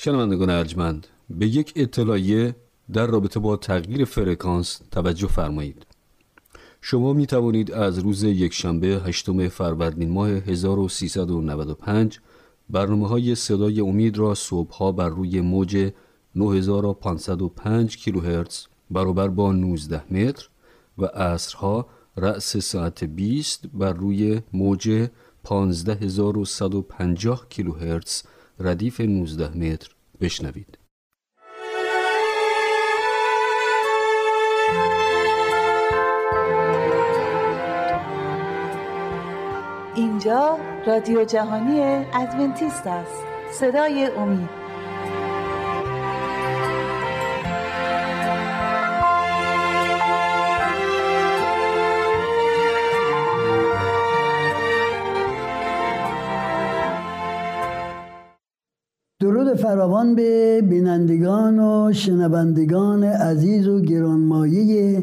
شنوندگان ارجمند به یک اطلاعیه در رابطه با تغییر فرکانس توجه فرمایید. شما می توانید از روز یکشنبه هشتم فروردین ماه 1395 برنامه های صدای امید را صبحها بر روی موج 9505 کیلوهرتز برابر با 19 متر و عصرها رأس ساعت 20 بر روی موج 15150 کیلوهرتز ردیف 19 متر بشنوید. اینجا رادیو جهانی ادونتیست است صدای امید درود فراوان به بینندگان و شنوندگان عزیز و گرانمایه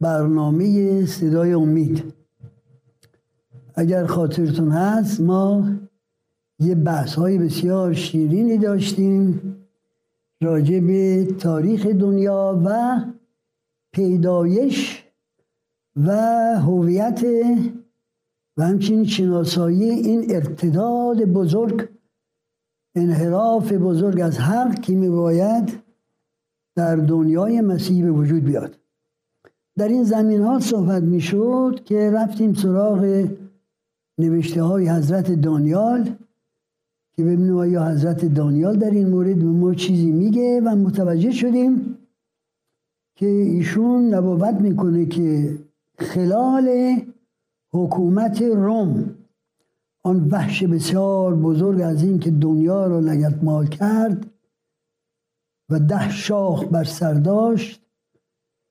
برنامه صدای امید. اگر خاطرتون هست ما یه بحث های بسیار شیرینی داشتیم راجع به تاریخ دنیا و پیدایش و هویت و همچنین شناسایی این ارتداد بزرگ انحراف بزرگ از حق که میباید در دنیای مسیح به وجود بیاد. در این زمین ها صحبت می‌شد که رفتیم سراغ نوشته های حضرت دانیال که ببینیم آیا حضرت دانیال در این مورد به ما چیزی میگه و متوجه شدیم که ایشون نبوت می‌کنه که خلال حکومت روم آن وحش بسیار بزرگ از این که دنیا را لگت مال کرد و ده شاخ بر سر داشت.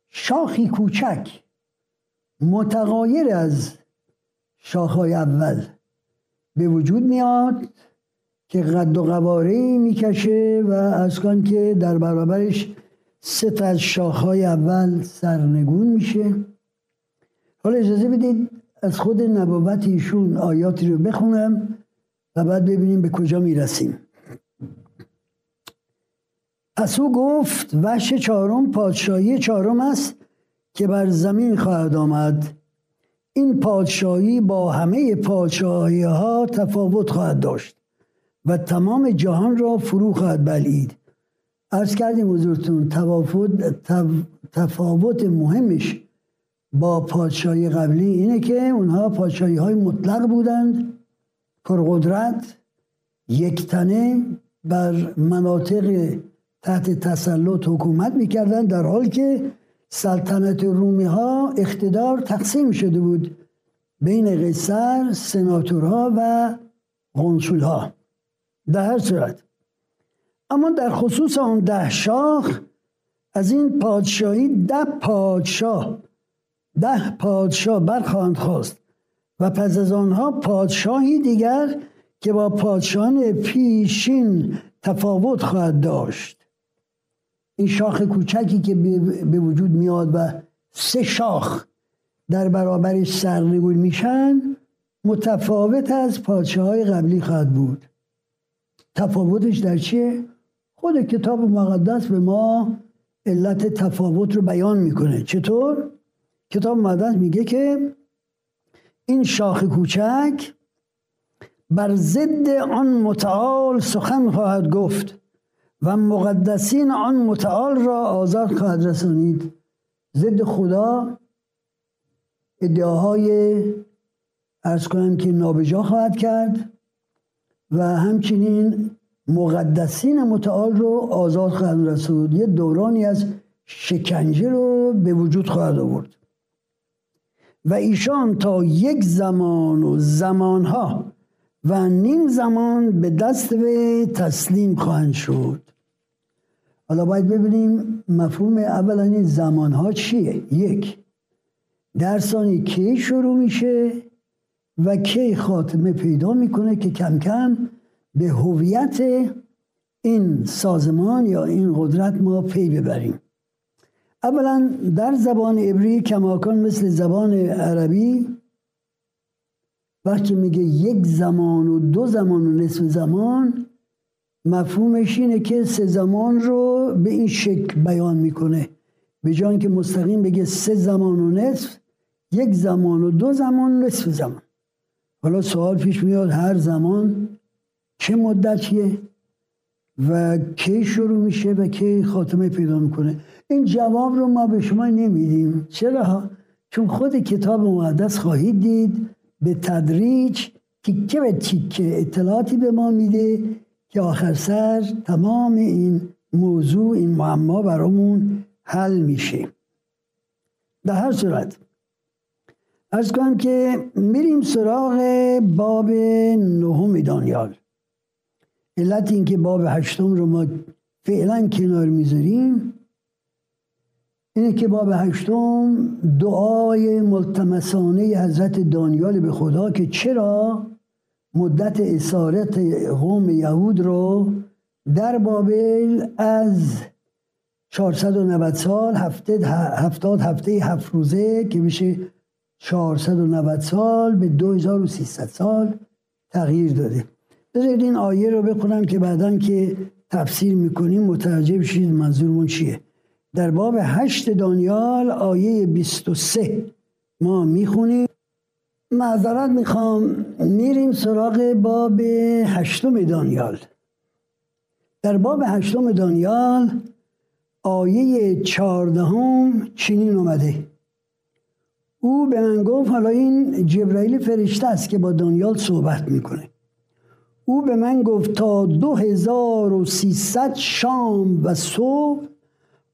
شاخی کوچک متغایر از شاخهای اول به وجود میاد که قد و قواره می‌کشه و از کن که در برابرش سه از شاخهای اول سرنگون میشه. حالا اجازه بدید از خود نبوت ایشون آیاتی رو بخونم و بعد ببینیم به کجا می‌رسیم. پس او گفت وحش چهارم پادشاهی چهارم است که بر زمین خواهد آمد. این پادشاهی با همه پادشاهی ها تفاوت خواهد داشت و تمام جهان را فرو خواهد بلید. ارز کردیم حضورتون تفاوت, تفاوت مهمش با پادشاهی قبلی اینه که اونها پادشاهی های مطلق بودند پرقدرت یکتنه بر مناطق تحت تسلط حکومت می‌کردند در حالی که سلطنت رومی ها اقتدار تقسیم شده بود بین قیصر سناتورها و ها در هر صورت. اما در خصوص آن ده شاخ از این پادشاهی ده پادشاه ده پادشاه برخواهند خواست و پس از آنها پادشاهی دیگر که با پادشاهان پیشین تفاوت خواهد داشت این شاخ کوچکی که به وجود میاد و سه شاخ در برابرش سرنگون میشن متفاوت از پادشاه های قبلی خواهد بود تفاوتش در چیه؟ خود کتاب مقدس به ما علت تفاوت رو بیان می‌کنه چطور؟ کتاب مقدس میگه که این شاخ کوچک بر ضد آن متعال سخن خواهد گفت و مقدسین آن متعال را آزاد خواهد رسانید. ضد خدا ادعاهای ارز کنم که نابجا خواهد کرد و همچنین مقدسین متعال رو آزاد خواهد رسود یه دورانی از شکنجه رو به وجود خواهد آورد. و ایشان تا یک زمان و زمانها و نیم زمان به دست وی تسلیم خواهند شد. حالا باید ببینیم مفهوم اولا این زمانها چیه. یک در ثانی کی شروع میشه و کی خاتمه پیدا می‌کنه که کم کم به هویت این سازمان یا این قدرت ما پی ببریم. اولا در زبان عبری کماکان مثل زبان عربی وقتی میگه یک زمان و دو زمان و نصف زمان مفهومش اینه که سه زمان رو به این شکل بیان می‌کنه. به جای که مستقیم بگه سه زمان و نصف یک زمان و دو زمان نصف زمان. حالا سوال پیش میاد هر زمان چه مدتیه و کی شروع میشه و کی خاتمه پیدا می‌کنه؟ این جواب رو ما به شما نمیدیم. چرا؟ چون خود کتاب مقدس خواهید دید به تدریج تیکه به تیکه اطلاعاتی به ما میده که آخر سر تمام این موضوع این معما برامون حل میشه. در هر صورت از کنم که میریم سراغ باب نهم دانیال. علت اینکه باب هشتم رو ما فعلا کنار می‌ذاریم اینه که باب هشتم دعای ملتمسانه حضرت دانیال به خدا که چرا مدت اسارت قوم یهود رو در بابل از 490 سال هفتاد هفته هفت روزه که میشه 490 سال به 2300 سال تغییر داده. بذارید این آیه رو بخونم که بعدا که تفسیر می‌کنیم متوجه بشید منظورمون چیه. در باب هشت دانیال آیه 23 ما می‌خونیم. معذرت می‌خوام میریم سراغ باب هشتم دانیال. در باب هشتم دانیال آیه چهاردهم چنین اومده. او به من گفت حالا این جبرائیل فرشته است که با دانیال صحبت می‌کنه. او به من گفت تا دو هزار و سیصد شام و صبح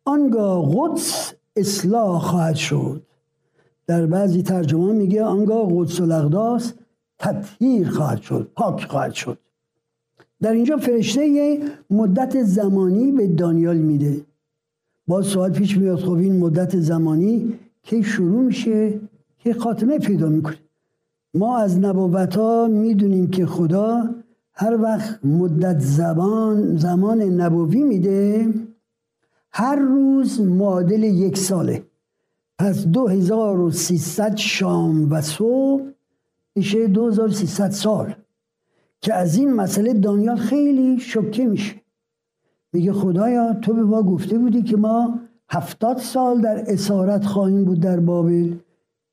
آنگاه قدس اصلاح خواهد شد. در بعضی ترجمه میگه آنگاه قدس الاقداس تطهیر خواهد شد پاک خواهد شد. در اینجا فرشته یه مدت زمانی به دانیال میده. با سوال پیش میاد خب این مدت زمانی که شروع میشه؟ که خاتمه پیدا می‌کنه؟ ما از نبوت ها می‌دونیم که خدا هر وقت مدت زبان زمان نبوی میده هر روز معادل یک ساله. پس 2300 شام و صبح میشه 2300 سال. که از این مسئله دانیال خیلی شکه میشه. میگه خدایا تو به ما گفته بودی که ما هفتاد سال در اسارت خواهیم بود در بابل.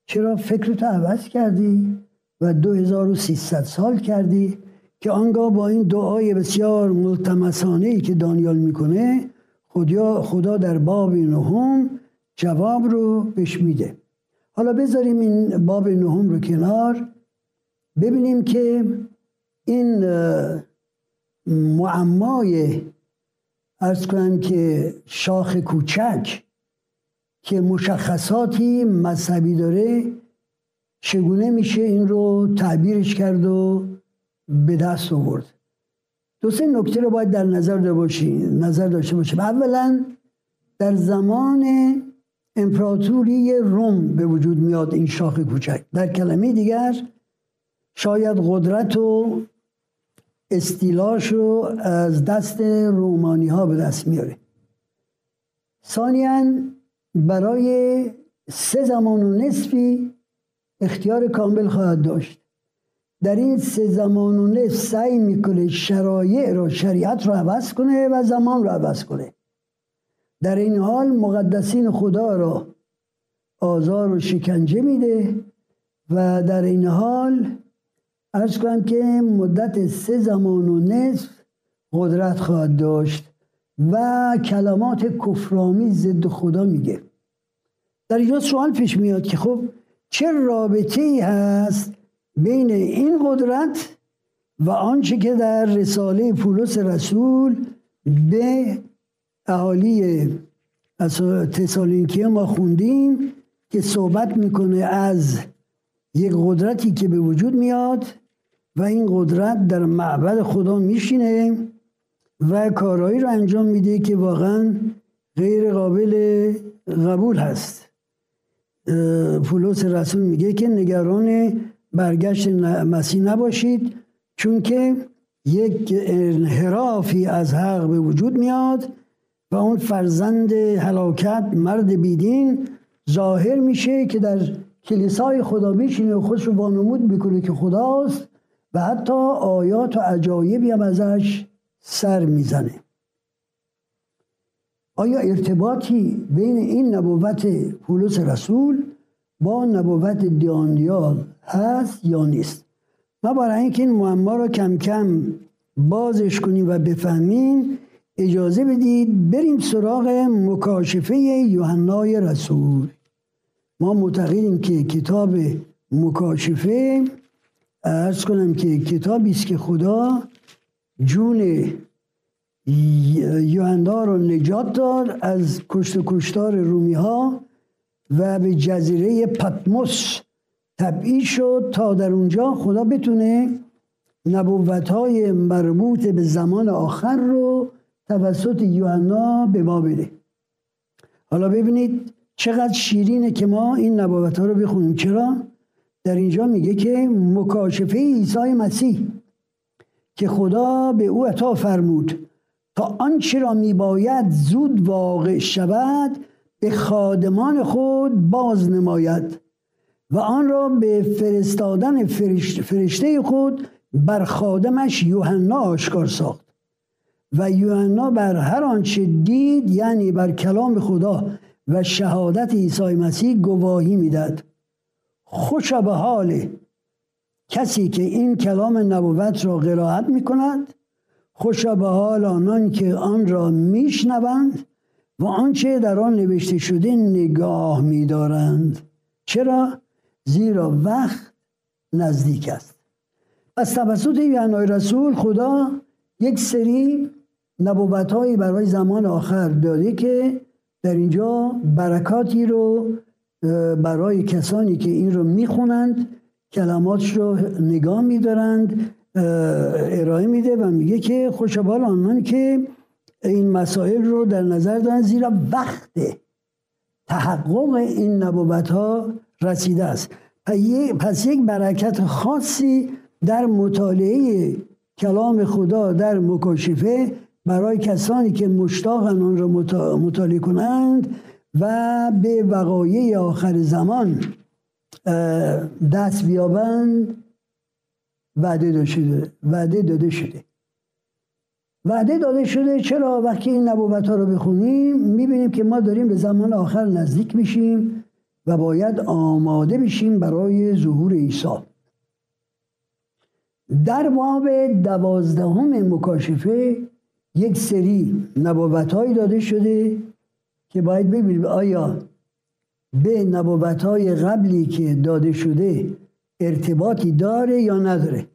چرا فکرتو عوض کردی و 2300 سال کردی که آنگاه با این دعای بسیار ملتمسانه ای که دانیال می‌کنه خدا, خدا در باب نهم جواب رو بهش میده. حالا بذاریم این باب نهم رو کنار. ببینیم که این معمای ارز کنم که شاخ کوچک که مشخصاتی مذهبی داره چگونه میشه این رو تعبیرش کرد و به دست آورد. دو سه نکته رو باید در نظر داشته نظر داشته باشیم اولا در زمان امپراتوری روم به وجود میاد این شاخ کوچک. در کلمه دیگر شاید قدرت و استیلاش رو از دست رومانی ها به دست میاره. ثانیا برای سه زمان و نصفی اختیار کامل خواهد داشت. در این سه زمان و نصف سعی می‌کنه شرایع رو شریعت رو عوض کنه و زمان رو عوض کنه. در این حال مقدسین خدا را آزار و شکنجه میده و در این حال ارز کنم که مدت سه زمان و نصف قدرت خواهد داشت و کلمات کفرامی ضد خدا میگه. در اینجا سوال پیش میاد که خب چه رابطه ای هست بین این قدرت و آنچه که در رساله پولس رسول به اهالی تسالینکی ما خوندیم که صحبت می‌کنه از یک قدرتی که به وجود میاد و این قدرت در معبد خدا میشینه و کارهایی رو انجام میده که واقعا غیر قابل قبول هست. پولس رسول میگه که نگران برگشت مسیح نباشید چون که یک انحرافی از حق به وجود میاد و اون فرزند هلاکت مرد بیدین ظاهر میشه که در کلیسای خدا میشینه و خودش رو وانمود می‌کنه که خداست و حتی آیات و عجایبی هم ازش سر می‌زنه. آیا ارتباطی بین این نبوت پولس رسول با نبوت دیاندیال هست یا نیست. ما برای اینکه این معما رو کم کم بازش کنیم و بفهمیم اجازه بدید بریم سراغ مکاشفه یوحنای رسول. ما معتقدیم که کتاب مکاشفه ارز کنم که کتابی است که خدا جون یوحنا رو نجات داد از کشت و کشتار رومی ها و به جزیره پتموس تبعید شد تا در اونجا خدا بتونه نبوت های مربوط به زمان آخر رو توسط یوحنا به ما بده حالا ببینید چقدر شیرینه که ما این نبوت ها رو بخونیم چرا؟ در اینجا میگه که مکاشفه عیسی مسیح که خدا به او عطا فرمود تا آنچه را میباید زود واقع شود به خادمان خود باز نماید و آن را به فرستادن فرشته خود بر خادمش یوحنا آشکار ساخت و یوحنا بر هر آنچه دید یعنی بر کلام خدا و شهادت عیسی مسیح گواهی می‌داد خوش به حال کسی که این کلام نبوت را قرائت می کند خوش به حال آنان که آن را میشنوند و آنچه در آن نوشته شده نگاه میدارند. چرا؟ زیرا وقت نزدیک است. از توسط یوحنای رسول خدا یک سری نبوت برای زمان آخر داده که در اینجا برکاتی رو برای کسانی که این رو می‌خونند کلماتش رو نگاه میدارند ارائه میده و میگه که خوشبال آنان که این مسائل رو در نظر دارن زیرا وقت تحقق این نبوت ها رسیده است. پس یک برکت خاصی در مطالعه کلام خدا در مکاشفه برای کسانی که مشتاقن آن را مطالعه کنند و به وقایع آخر زمان دست بیابند وعده داده شده وعده داده شده. وعده داده شده چرا وقتی این نبوت ها رو بخونیم می‌بینیم که ما داریم به زمان آخر نزدیک میشیم و باید آماده بشیم برای ظهور عیسی. در باب دوازدهم مکاشفه یک سری نبوت داده شده که باید ببینیم آیا به نبوت های قبلی که داده شده ارتباطی داره یا نداره.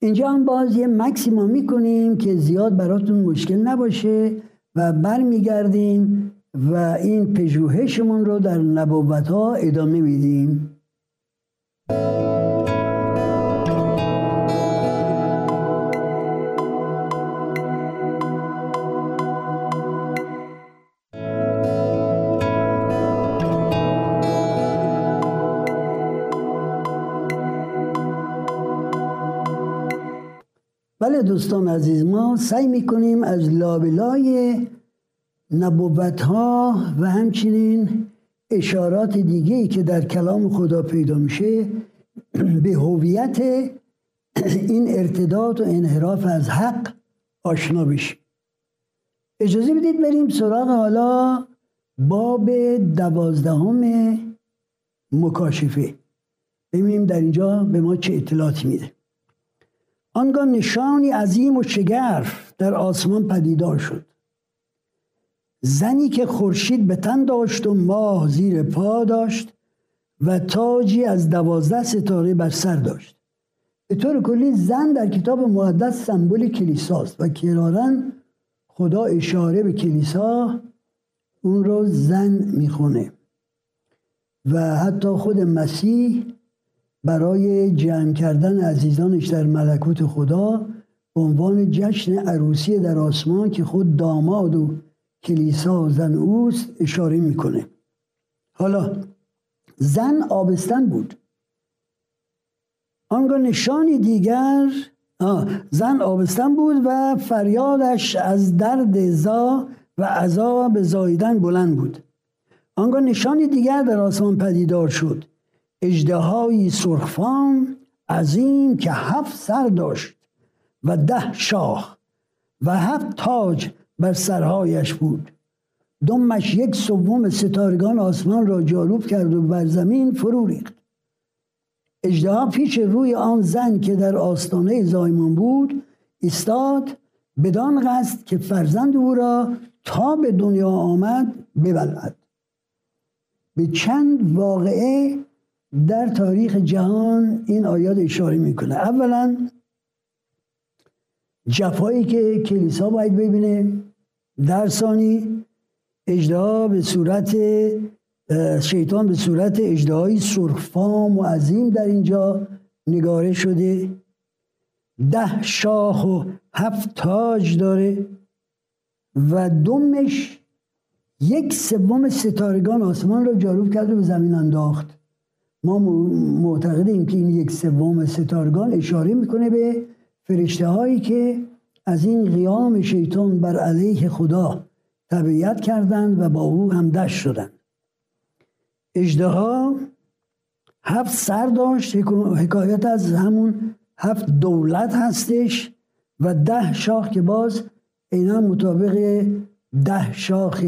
اینجا هم باز یه مکسیما می‌کنیم که زیاد براتون مشکل نباشه و برمیگردیم و این پژوهشمون رو در نبوت ها ادامه میدیم. بله دوستان عزیز ما سعی می‌کنیم از لابلای نبوت ها و همچنین اشارات دیگه ای که در کلام خدا پیدا میشه به هویت این ارتداد و انحراف از حق آشنا بشیم. اجازه بدید بریم سراغ حالا باب دوازدهم مکاشفه. ببینیم در اینجا به ما چه اطلاعاتی میده. آنگاه نشانی عظیم و شگرف در آسمان پدیدار شد. زنی که خورشید به تن داشت و ماه زیر پا داشت و تاجی از دوازده ستاره بر سر داشت. به طور کلی زن در کتاب مقدس سمبل کلیساست و کرارن خدا اشاره به کلیسا اون رو زن می‌خونه و حتی خود مسیح برای جمع کردن عزیزانش در ملکوت خدا به عنوان جشن عروسی در آسمان که خود داماد و کلیسا زن اوست اشاره می‌کنه. حالا زن آبستن بود. آنگاه نشانی دیگر زن آبستن بود و فریادش از درد زا و عذاب زایدن بلند بود. آنگاه نشانی دیگر در آسمان پدیدار شد. اجدهایی سرخفام عظیم که هفت سر داشت و ده شاخ و هفت تاج بر سرهایش بود. دمش یک سوم ستارگان آسمان را جاروب کرد و بر زمین فرو ریخت. اجدها پیش روی آن زن که در آستانه زایمان بود ایستاد بدان قصد که فرزند او را تا به دنیا آمد ببلد به چند واقعه در تاریخ جهان این آیات اشاره می‌کنه. اولا جفایی که کلیسا باید ببینه در ثانی اجدها به صورت شیطان به صورت اجدهایی سرخفام و عظیم در اینجا نگاره شده. ده شاخ و هفت تاج داره و دمش یک سوم ستارگان آسمان را جاروب کرد و به زمین انداخت. ما معتقدیم که این یک سوم ستارگان اشاره می‌کنه به فرشته هایی که از این قیام شیطان بر علیه خدا تبعیت کردند و با او هم دشت شدند. اجده هفت سر داشت حکایت از همون هفت دولت هستش و ده شاخ که باز اینا مطابق ده شاخ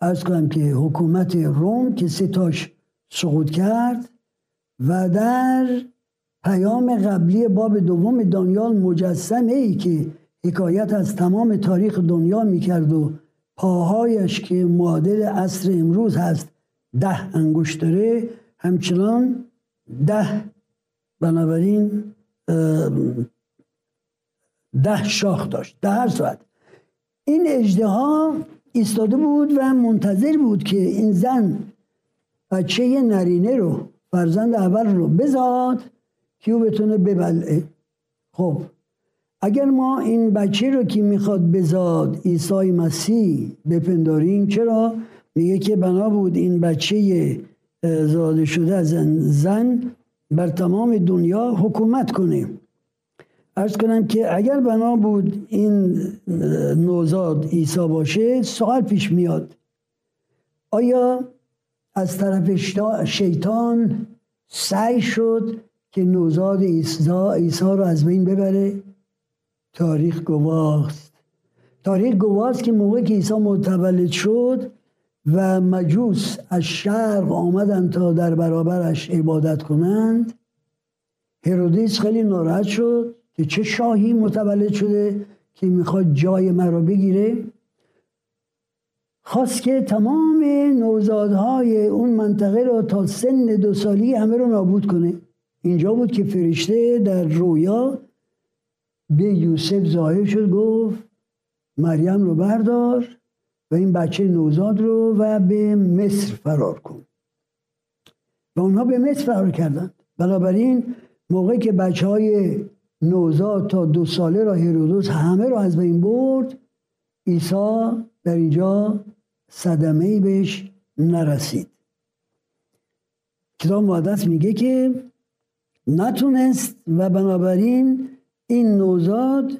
از کنم که حکومت روم که ستاش سقوط کرد و در پیام قبلی باب دوم دانیال مجسمه ای که حکایت از تمام تاریخ دنیا می‌کرد و پاهایش که معادل عصر امروز هست ده انگشت داره همچنان ده بنابراین ده شاخ داشت ده هر ساعت. این اجده ایستاده بود و منتظر بود که این زن بچه نرینه رو فرزند اول رو بزاد که او بتونه ببلعه خب اگر ما این بچه رو که می‌خواد بزاد عیسی مسیح بپنداریم چرا؟ میگه که بنا بود این بچه زاده شده از زن بر تمام دنیا حکومت کنه. ارز کنم که اگر بنا بود این نوزاد عیسی باشه سوال پیش میاد. آیا از طرف شیطان سعی شد که نوزاد عیسی رو از بین ببره. تاریخ گواست. تاریخ گواست که موقع که عیسی متولد شد و مجوس از شرق آمدند تا در برابرش عبادت کنند هرودیس خیلی ناراحت شد که چه شاهی متولد شده که می‌خواد جای مرا بگیره. خواست که تمام نوزادهای اون منطقه را تا سن دو سالی همه رو نابود کنه. اینجا بود که فرشته در رویا به یوسف ظاهر شد گفت مریم رو بردار و این بچه نوزاد رو و به مصر فرار کن. و اونها به مصر فرار کردند. بنابراین موقعی که بچه های نوزاد تا دو ساله را هرودوس همه را از بین برد عیسی در اینجا صدمه ای بهش نرسید. کتاب مقدس میگه که نتونست و بنابراین این نوزاد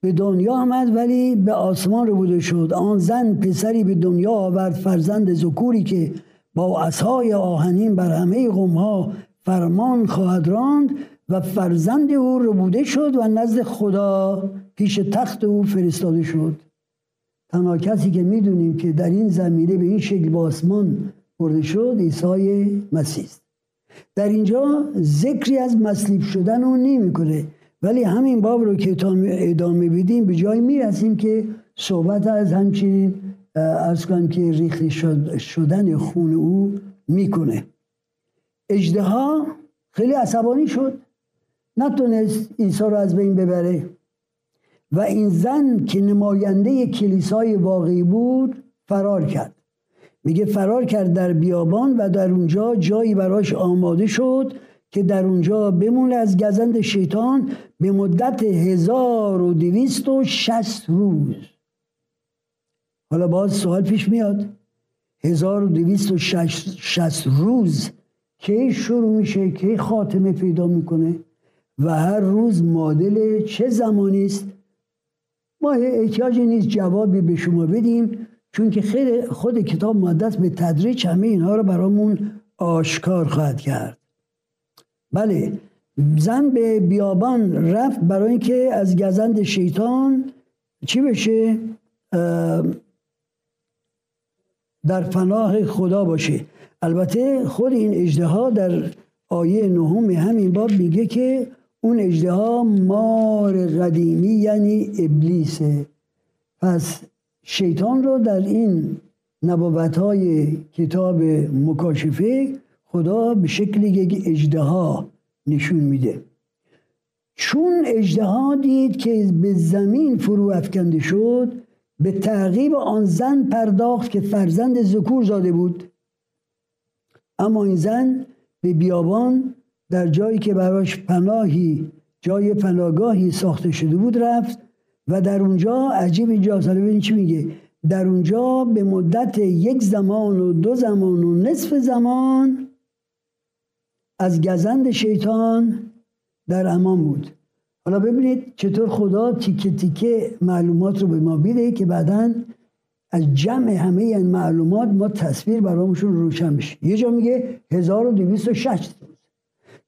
به دنیا آمد ولی به آسمان رو بوده شد. آن زن پسری به دنیا آورد فرزند زکوری که با اسهای آهنین بر همه قومها فرمان خواهد راند و فرزند او رو بوده شد و نزد خدا پیش تخت او فرستاده شد. تنها کسی که می‌دونیم که در این زمینه به این شکل با آسمان برده شد عیسی مسیح در اینجا ذکری از مصلیب شدن او نمی‌کنه ولی همین باب رو که ادامه بدیم به جای می‌رسیم که صحبت از همچنین از کنم که ریخته شدن خون او می‌کنه. اجدها خیلی عصبانی شد. نتونست عیسی رو از بین ببره. و این زن که نماینده کلیسای واقعی بود فرار کرد. میگه فرار کرد در بیابان و در اونجا جایی براش آماده شد که در اونجا بمونه از گزند شیطان به مدت هزار و دویست و شست روز. حالا باز سوال پیش میاد. هزار و دویست و شست روز کی شروع میشه کی خاتمه پیدا می‌کنه؟ و هر روز معادل چه زمانی است؟ ما احتیاجی نیست جوابی به شما بدیم چون که خیلی خود کتاب مقدس به تدریج همه اینها رو برامون آشکار خواهد کرد. بله زن به بیابان رفت برای اینکه از گزند شیطان چی بشه؟ در پناه خدا باشه. البته خود این اجده در آیه نهم همین باب میگه که اون اجده مار قدیمی یعنی ابلیسه پس شیطان رو در این نبوت های کتاب مکاشفه خدا به شکل یک اجده نشون میده. چون اجده دید که به زمین فرو افکنده شد به تعقیب آن زن پرداخت که فرزند ذکور زاده بود. اما این زن به بیابان در جایی که براش پناهی جای پناهگاهی ساخته شده بود رفت و در اونجا عجیب اینجا حالا چی میگه؟ در اونجا به مدت یک زمان و دو زمان و نصف زمان از گزند شیطان در امان بود. حالا ببینید چطور خدا تیکه تیکه معلومات رو به ما بیده که بعدا از جمع همه این معلومات ما تصویر برامشون روشن بشه. یه جا میگه 1206 روز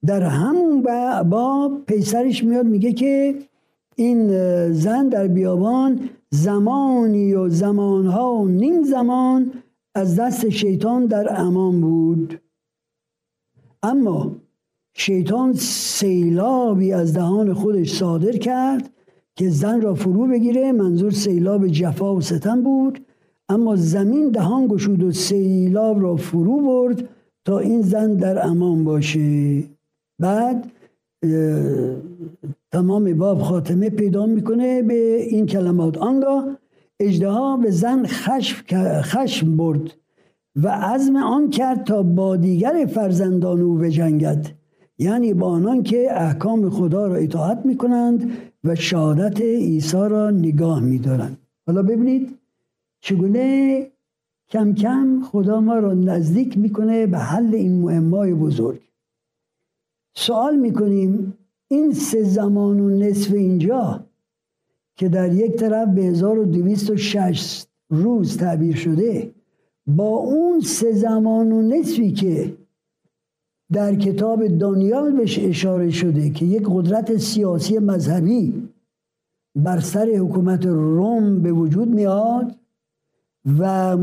در همون با پیسرش میاد میگه که این زن در بیابان زمانی و زمانها و نیم زمان از دست شیطان در امان بود. اما شیطان سیلابی از دهان خودش صادر کرد که زن را فرو بگیره. منظور سیلاب جفا و ستم بود. اما زمین دهان گشود و سیلاب را فرو برد تا این زن در امان باشه. بعد تمام باب خاتمه پیدا می‌کنه به این کلمات. آنگاه اجدها به زن خشم, برد و عزم آن کرد تا با دیگر فرزندان او بجنگد. یعنی با آنان که احکام خدا را اطاعت می‌کنند و شهادت عیسی را نگاه میدارند. حالا ببینید چگونه کم کم خدا ما را نزدیک می‌کنه به حل این مهمای بزرگ. سوال می‌کنیم این سه زمان و نصف اینجا که در یک طرف به 1206 روز تعبیر شده با اون سه زمان و نصفی که در کتاب دانیال بهش اشاره شده که یک قدرت سیاسی مذهبی بر سر حکومت روم به وجود میاد و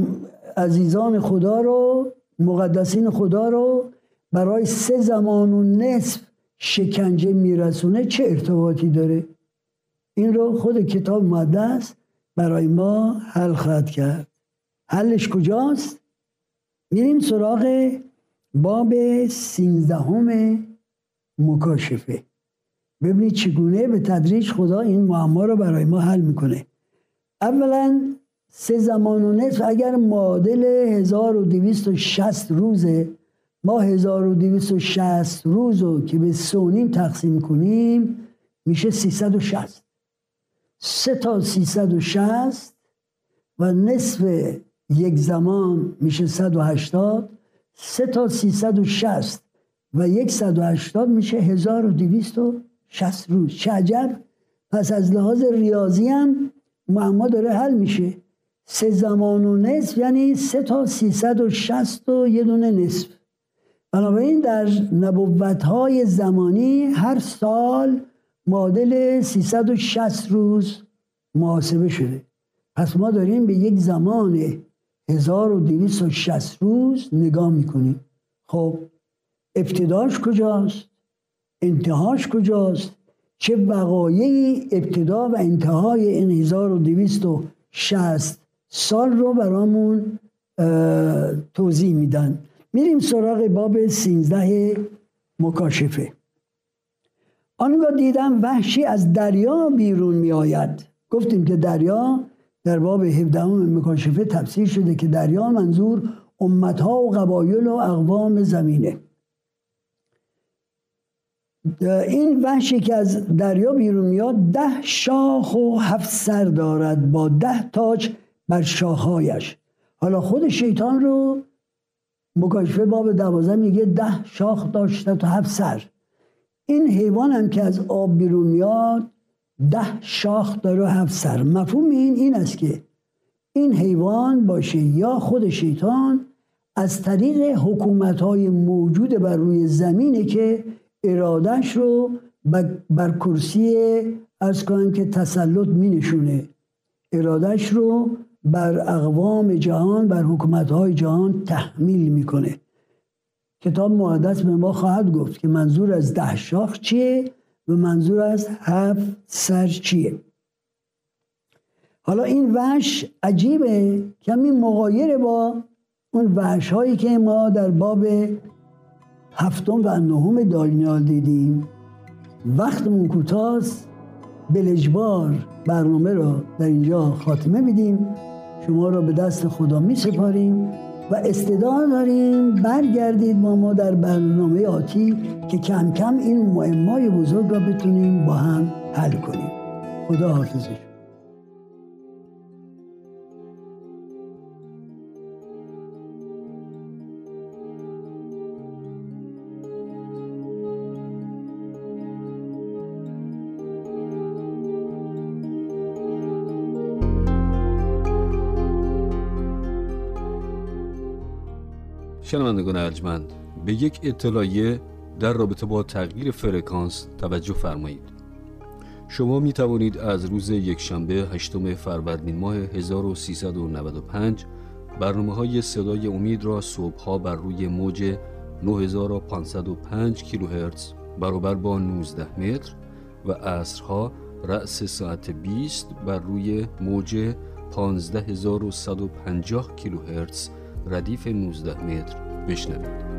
عزیزان خدا رو مقدسین خدا رو برای سه زمان و نصف شکنجه میرسونه چه ارتباطی داره؟ این رو خود کتاب مقدس برای ما حل خواهد کرد. حلش کجاست؟ میریم سراغ باب سینزدهم مکاشفه. ببینید چگونه به تدریج خدا این معما رو برای ما حل می‌کنه. اولا سه زمان و نصف اگر معادل 1260 روزه ما 1260 روز رو که به سونیم تقسیم کنیم میشه 360 سه تا 360 و نصف یک زمان میشه 180 سه تا 360 و یک 180 میشه 1260 روز. عجب! پس از لحاظ ریاضی هم معما داره حل میشه. سه زمان و نصف یعنی سه تا 360 و یه دونه نصف. بنابراین در نبوت های زمانی هر سال معادل 360 روز محاسبه شده. پس ما داریم به یک زمان 1260 روز نگاه می‌کنیم. خب ابتداش کجاست؟ انتهاش کجاست؟ چه وقایعی ابتدا و انتهای این 1260 سال رو برامون توضیح میدن؟ میریم سراغ باب 13 مکاشفه. آنگاه دیدم وحشی از دریا بیرون می آید گفتیم که دریا در باب 17 مکاشفه تفسیر شده که دریا منظور امتها و قبایل و اقوام زمینه. این وحشی که از دریا بیرون میاد ده شاخ و هفت سر دارد با ده تاج بر شاخهایش. حالا خود شیطان رو مکاشفه باب دوازه میگه ده شاخ داشته تا هفت سر. این حیوان هم که از آب بیرون میاد ده شاخ داره و هفت سر. مفهوم این این است که این حیوان باشه یا خود شیطان از طریق حکومت های موجود بر روی زمینه که ارادش رو بر کرسی از کنم که تسلط می نشونه ارادش رو بر اقوام جهان بر حکومتهای جهان تحمیل می‌کنه. کتاب مقدس به ما خواهد گفت که منظور از ده شاخ چیه و منظور از هفت سر چیه. حالا این وش عجیبه کمی مقایره با اون وحش هایی که ما در باب هفتم و نهم دانیال دیدیم. وقتمون کوتاست بلجبار برنامه را در اینجا خاتمه میدیم. شما را به دست خدا می سپاریم و استعداد داریم. برگردید با ما در برنامه آتی که کم کم این معمای بزرگ را بتونیم با هم حل کنیم. خدا حافظش شنوندگان ارجمند به یک اطلاعیه در رابطه با تغییر فرکانس توجه فرمایید. شما می توانید از روز یکشنبه هشتم فروردین ماه 1395 برنامه های صدای امید را صبحها بر روی موج 9505 کیلوهرتز برابر با 19 متر و عصرها رأس ساعت 20 بر روی موج 15150 کیلوهرتز ردیف 19 متر. بشنوید.